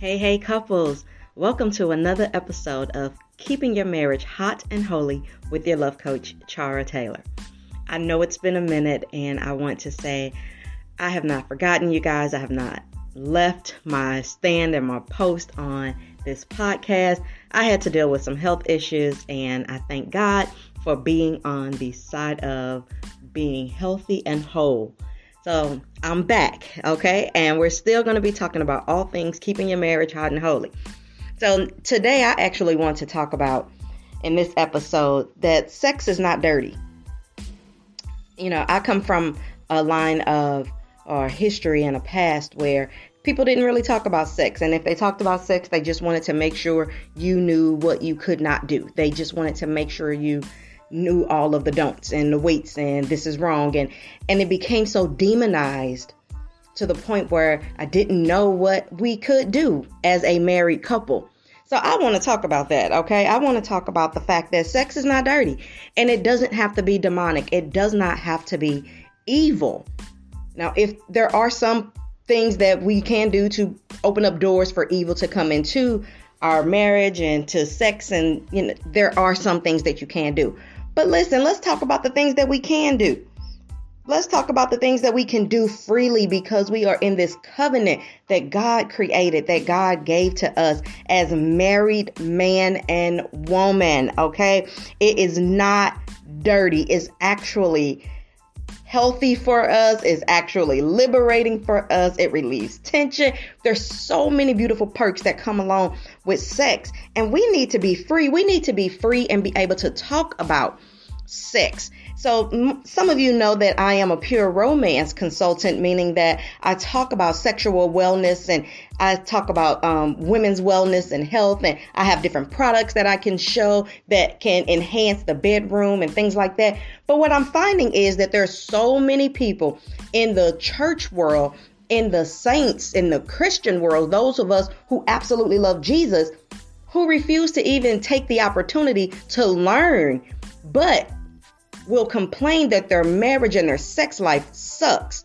Hey, hey, couples. Welcome to another episode of Keeping Your Marriage Hot and Holy with your love coach, Chara Taylor. I know it's been a minute, and I want to say I have not forgotten you guys. I have not left my stand and my post on this podcast. I had to deal with some health issues, and I thank God for being on the side of being healthy and whole. So I'm back, okay? And we're still going to be talking about all things keeping your marriage hot and holy. So today I actually want to talk about in this episode that sex is not dirty. You know, I come from a line of or history and a past where people didn't really talk about sex. And if they talked about sex, they just wanted to make sure you knew what you could not do. They just wanted to make sure you knew all of the don'ts and the weights and this is wrong and and it became so demonized to the point where I didn't know what we could do as a married couple. So I want to talk about that, okay? I want to talk about the fact that sex is not dirty and it doesn't have to be demonic. It does not have to be evil. Now, if there are some things that we can do to open up doors for evil to come into our marriage and to sex and you know there are some things that you can do. But listen, let's talk about the things that we can do. Let's talk about the things that we can do freely because we are in this covenant that God created, that God gave to us as married man and woman. Okay. It is not dirty. It's actually healthy for us, is actually liberating for us. It relieves tension. There's so many beautiful perks that come along with sex, and we need to be free. We need to be free and be able to talk about sex. So, m- some of you know that I am a pure romance consultant, meaning that I talk about sexual wellness and I talk about um, women's wellness and health, and I have different products that I can show that can enhance the bedroom and things like that. But what I'm finding is that there's so many people in the church world, in the saints, in the Christian world, those of us who absolutely love Jesus, who refuse to even take the opportunity to learn. But will complain that their marriage and their sex life sucks.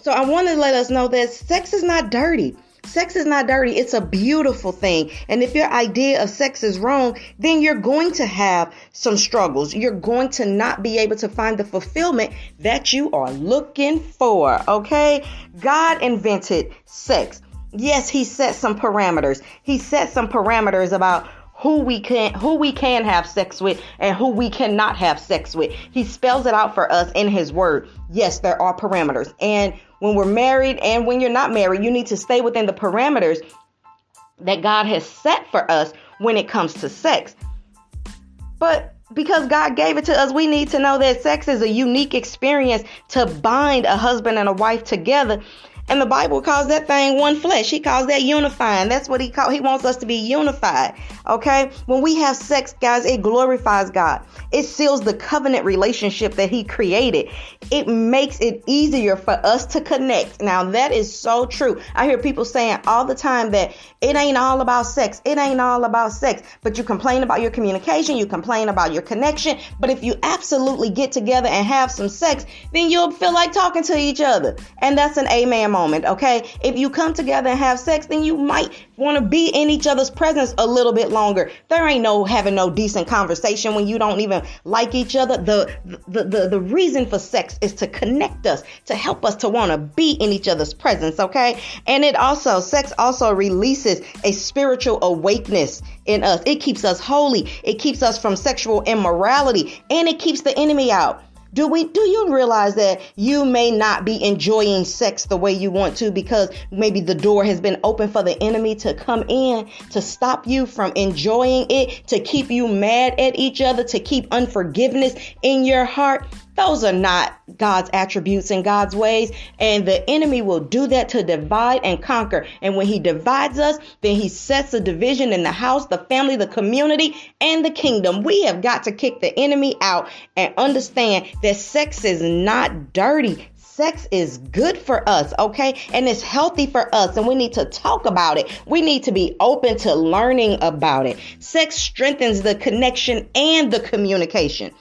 So I want to let us know that sex is not dirty. Sex is not dirty. It's a beautiful thing. And if your idea of sex is wrong, then you're going to have some struggles. You're going to not be able to find the fulfillment that you are looking for. Okay? God invented sex. Yes, he set some parameters. He set some parameters about who we can who we can have sex with and who we cannot have sex with. He spells it out for us in his word. Yes, there are parameters. And when we're married and when you're not married, you need to stay within the parameters that God has set for us when it comes to sex. But because God gave it to us, we need to know that sex is a unique experience to bind a husband and a wife together and the Bible calls that thing one flesh. He calls that unifying. That's what he call. He wants us to be unified. Okay. When we have sex, guys, it glorifies God. It seals the covenant relationship that he created. It makes it easier for us to connect. Now that is so true. I hear people saying all the time that it ain't all about sex. It ain't all about sex. But you complain about your communication. You complain about your connection. But if you absolutely get together and have some sex, then you'll feel like talking to each other. And that's an amen moment, okay? If you come together and have sex, then you might want to be in each other's presence a little bit longer. There ain't no having no decent conversation when you don't even like each other. The the the, the reason for sex is to connect us, to help us to want to be in each other's presence, okay? And it also sex also releases a spiritual awakeness in us. It keeps us holy. It keeps us from sexual immorality and it keeps the enemy out. Do we do you realize that you may not be enjoying sex the way you want to because maybe the door has been open for the enemy to come in to stop you from enjoying it, to keep you mad at each other, to keep unforgiveness in your heart? Those are not God's attributes and God's ways. And the enemy will do that to divide and conquer. And when he divides us, then he sets a division in the house, the family, the community, and the kingdom. We have got to kick the enemy out and understand that sex is not dirty sex is good for us, okay? And it's healthy for us, and we need to talk about it. We need to be open to learning about it. Sex strengthens the connection and the communication.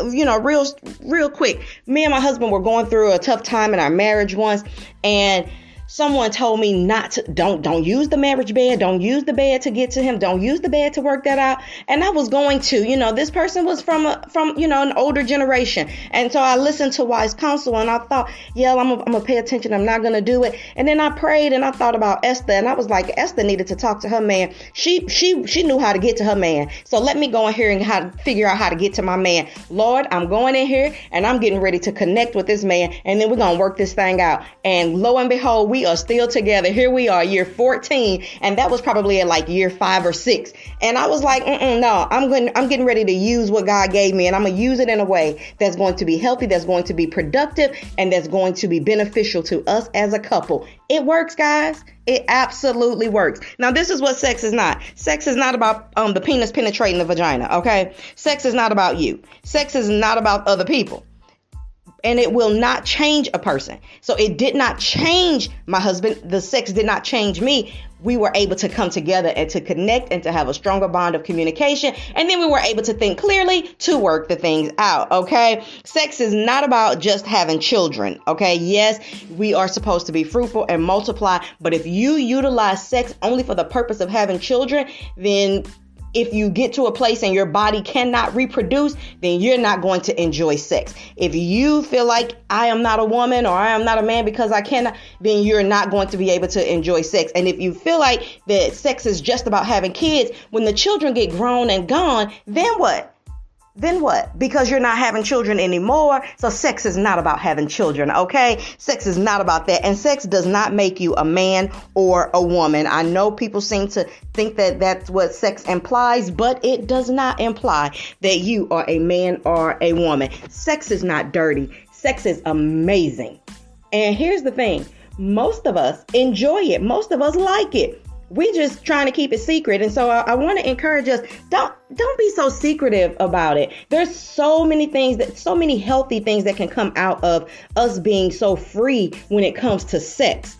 You know, real, real quick, me and my husband were going through a tough time in our marriage once, and someone told me not to don't don't use the marriage bed don't use the bed to get to him don't use the bed to work that out. And i was going to you know this person was from a from you know an older generation. And so i listened to wise counsel and i thought yeah i'm gonna pay attention. I'm not gonna do it. And then i prayed and i thought about esther and i was like esther needed to talk to her man. She she she knew how to get to her man. So let me go in here and how to figure out how to get to my man. Lord i'm going in here and i'm getting ready to connect with this man and then we're gonna work this thing out. And lo and behold we are still together. Here we are, year 14, and that was probably at like year five or six. And I was like, no, I'm going, I'm getting ready to use what God gave me, and I'm gonna use it in a way that's going to be healthy, that's going to be productive, and that's going to be beneficial to us as a couple. It works, guys. It absolutely works. Now, this is what sex is not. Sex is not about um, the penis penetrating the vagina, okay? Sex is not about you. Sex is not about other people and it will not change a person. So it did not change my husband. The sex did not change me. We were able to come together and to connect and to have a stronger bond of communication. And then we were able to think clearly to work the things out. Okay. Sex is not about just having children. Okay. Yes, we are supposed to be fruitful and multiply. But if you utilize sex only for the purpose of having children, then if you get to a place and your body cannot reproduce, then you're not going to enjoy sex. If you feel like I am not a woman or I am not a man because I cannot, then you're not going to be able to enjoy sex. And if you feel like that sex is just about having kids, when the children get grown and gone, then what? Then what? Because you're not having children anymore. So sex is not about having children, okay? Sex is not about that. And sex does not make you a man or a woman. I know people seem to think that that's what sex implies, but it does not imply that you are a man or a woman. Sex is not dirty. Sex is amazing. And here's the thing. Most of us enjoy it. Most of us like it we just trying to keep it secret. And so i, I want to encourage us don't don't be so secretive about it. There's so many things that so many healthy things that can come out of us being so free when it comes to sex.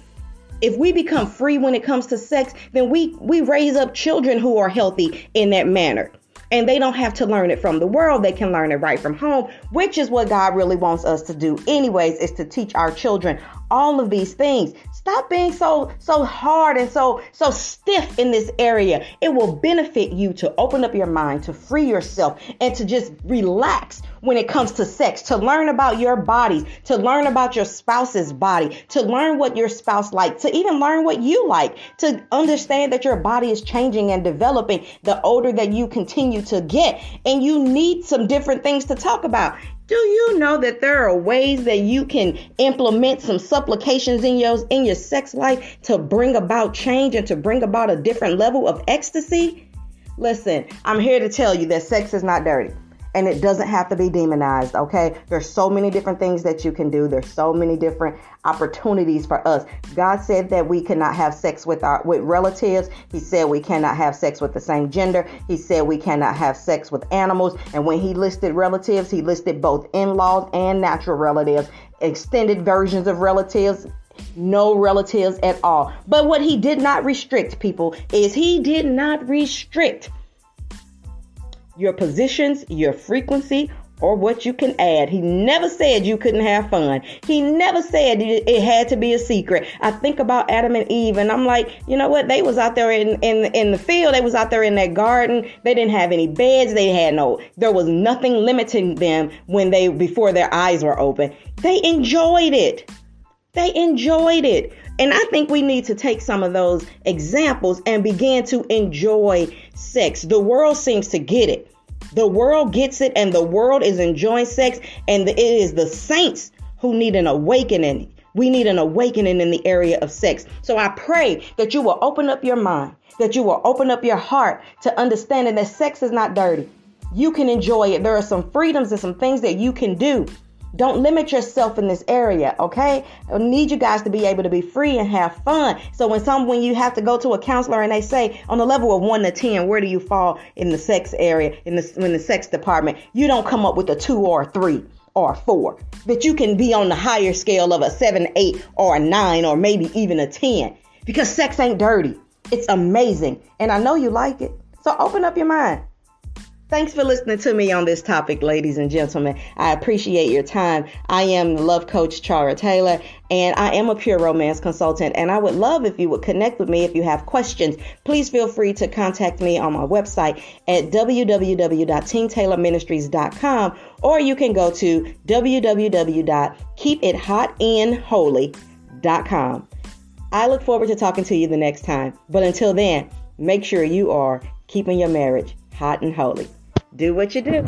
If we become free when it comes to sex then we we raise up children who are healthy in that manner. And they don't have to learn it from the world. They can learn it right from home which is what god really wants us to do anyways is to teach our children all of these things Stop being so so hard and so so stiff in this area. It will benefit you to open up your mind, to free yourself, and to just relax when it comes to sex, to learn about your bodies, to learn about your spouse's body, to learn what your spouse likes, to even learn what you like, to understand that your body is changing and developing the older that you continue to get. And you need some different things to talk about. Do you know that there are ways that you can implement some supplications in your in your sex life to bring about change and to bring about a different level of ecstasy? Listen, I'm here to tell you that sex is not dirty and it doesn't have to be demonized okay? There's so many different things that you can do. There's so many different opportunities for us. God said that we cannot have sex with our with relatives. He said we cannot have sex with the same gender. He said we cannot have sex with animals. And when he listed relatives he listed both in-laws and natural relatives extended versions of relatives no relatives at all. But what he did not restrict people is he did not restrict your positions, your frequency, or what you can add. He never said you couldn't have fun. He never said it had to be a secret. I think about Adam and Eve and I'm like, you know what? They was out there in, in, in the field. They was out there in that garden. They didn't have any beds. They had no, there was nothing limiting them when they, before their eyes were open. They enjoyed it. They enjoyed it. And I think we need to take some of those examples and begin to enjoy sex. The world seems to get it. The world gets it, and the world is enjoying sex, and it is the saints who need an awakening. We need an awakening in the area of sex. So I pray that you will open up your mind, that you will open up your heart to understanding that sex is not dirty. You can enjoy it. There are some freedoms and some things that you can do don't limit yourself in this area, okay? I need you guys to be able to be free and have fun. So when some when you have to go to a counselor and they say on the level of one to ten, where do you fall in the sex area in the in the sex department? You don't come up with a two or a three or a four. That you can be on the higher scale of a seven, eight, or a nine, or maybe even a ten. Because sex ain't dirty. It's amazing. And I know you like it. So open up your mind. Thanks for listening to me on this topic, ladies and gentlemen. I appreciate your time. I am love coach Chara Taylor, and I am a pure romance consultant. And I would love if you would connect with me if you have questions. Please feel free to contact me on my website at www.teamtaylorministries.com, or you can go to www.keepithotanholy.com. I look forward to talking to you the next time. But until then, make sure you are keeping your marriage hot and holy do what you do.